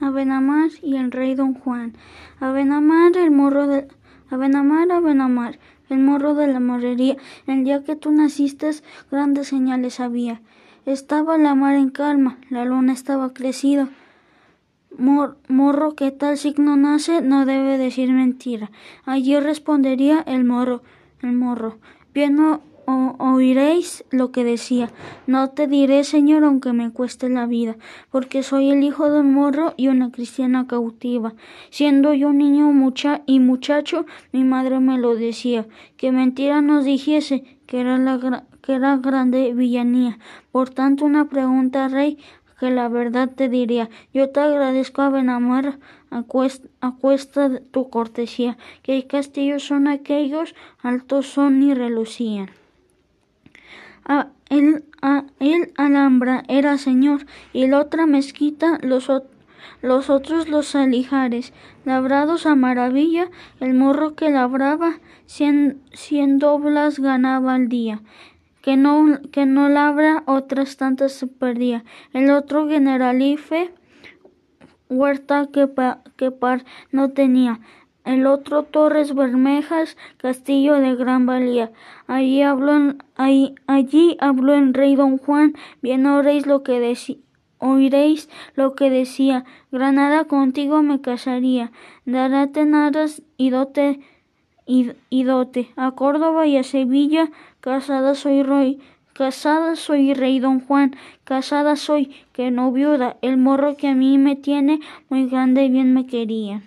Abenamar y el rey Don Juan. Abenamar, el morro de... Abenamar, Abenamar, el morro de la morrería. El día que tú naciste, grandes señales había. Estaba la mar en calma, la luna estaba crecida. morro que tal signo nace no debe decir mentira. Allí respondería el morro, el morro. Bien oiréis lo que decía. No te diré, Señor, aunque me cueste la vida, porque soy el hijo de un morro y una cristiana cautiva. Siendo yo niño mucha y muchacho, mi madre me lo decía, que mentira nos dijese, que era, la, que era grande villanía. Por tanto, una pregunta, rey, que la verdad te diría. Yo te agradezco a Benamar a cuesta, tu cortesía, que castillos son aquellos, altos son y relucían. El, Alhambra era señor y la otra mezquita los, los otros los alijares, labrados a maravilla, el morro que labraba cien, cien doblas ganaba al día que no, que no labra otras tantas se perdía. El otro generalife huerta que, que par no tenía. El otro Torres Bermejas, castillo de gran valía. Allí habló, allí, allí habló el rey don Juan, bien oréis lo que oiréis lo que decía, Granada contigo me casaría, daráte naras y dote, y dote, a Córdoba y a Sevilla casada soy rey, casada soy rey don Juan, casada soy, que no viuda, el morro que a mí me tiene muy grande y bien me quería.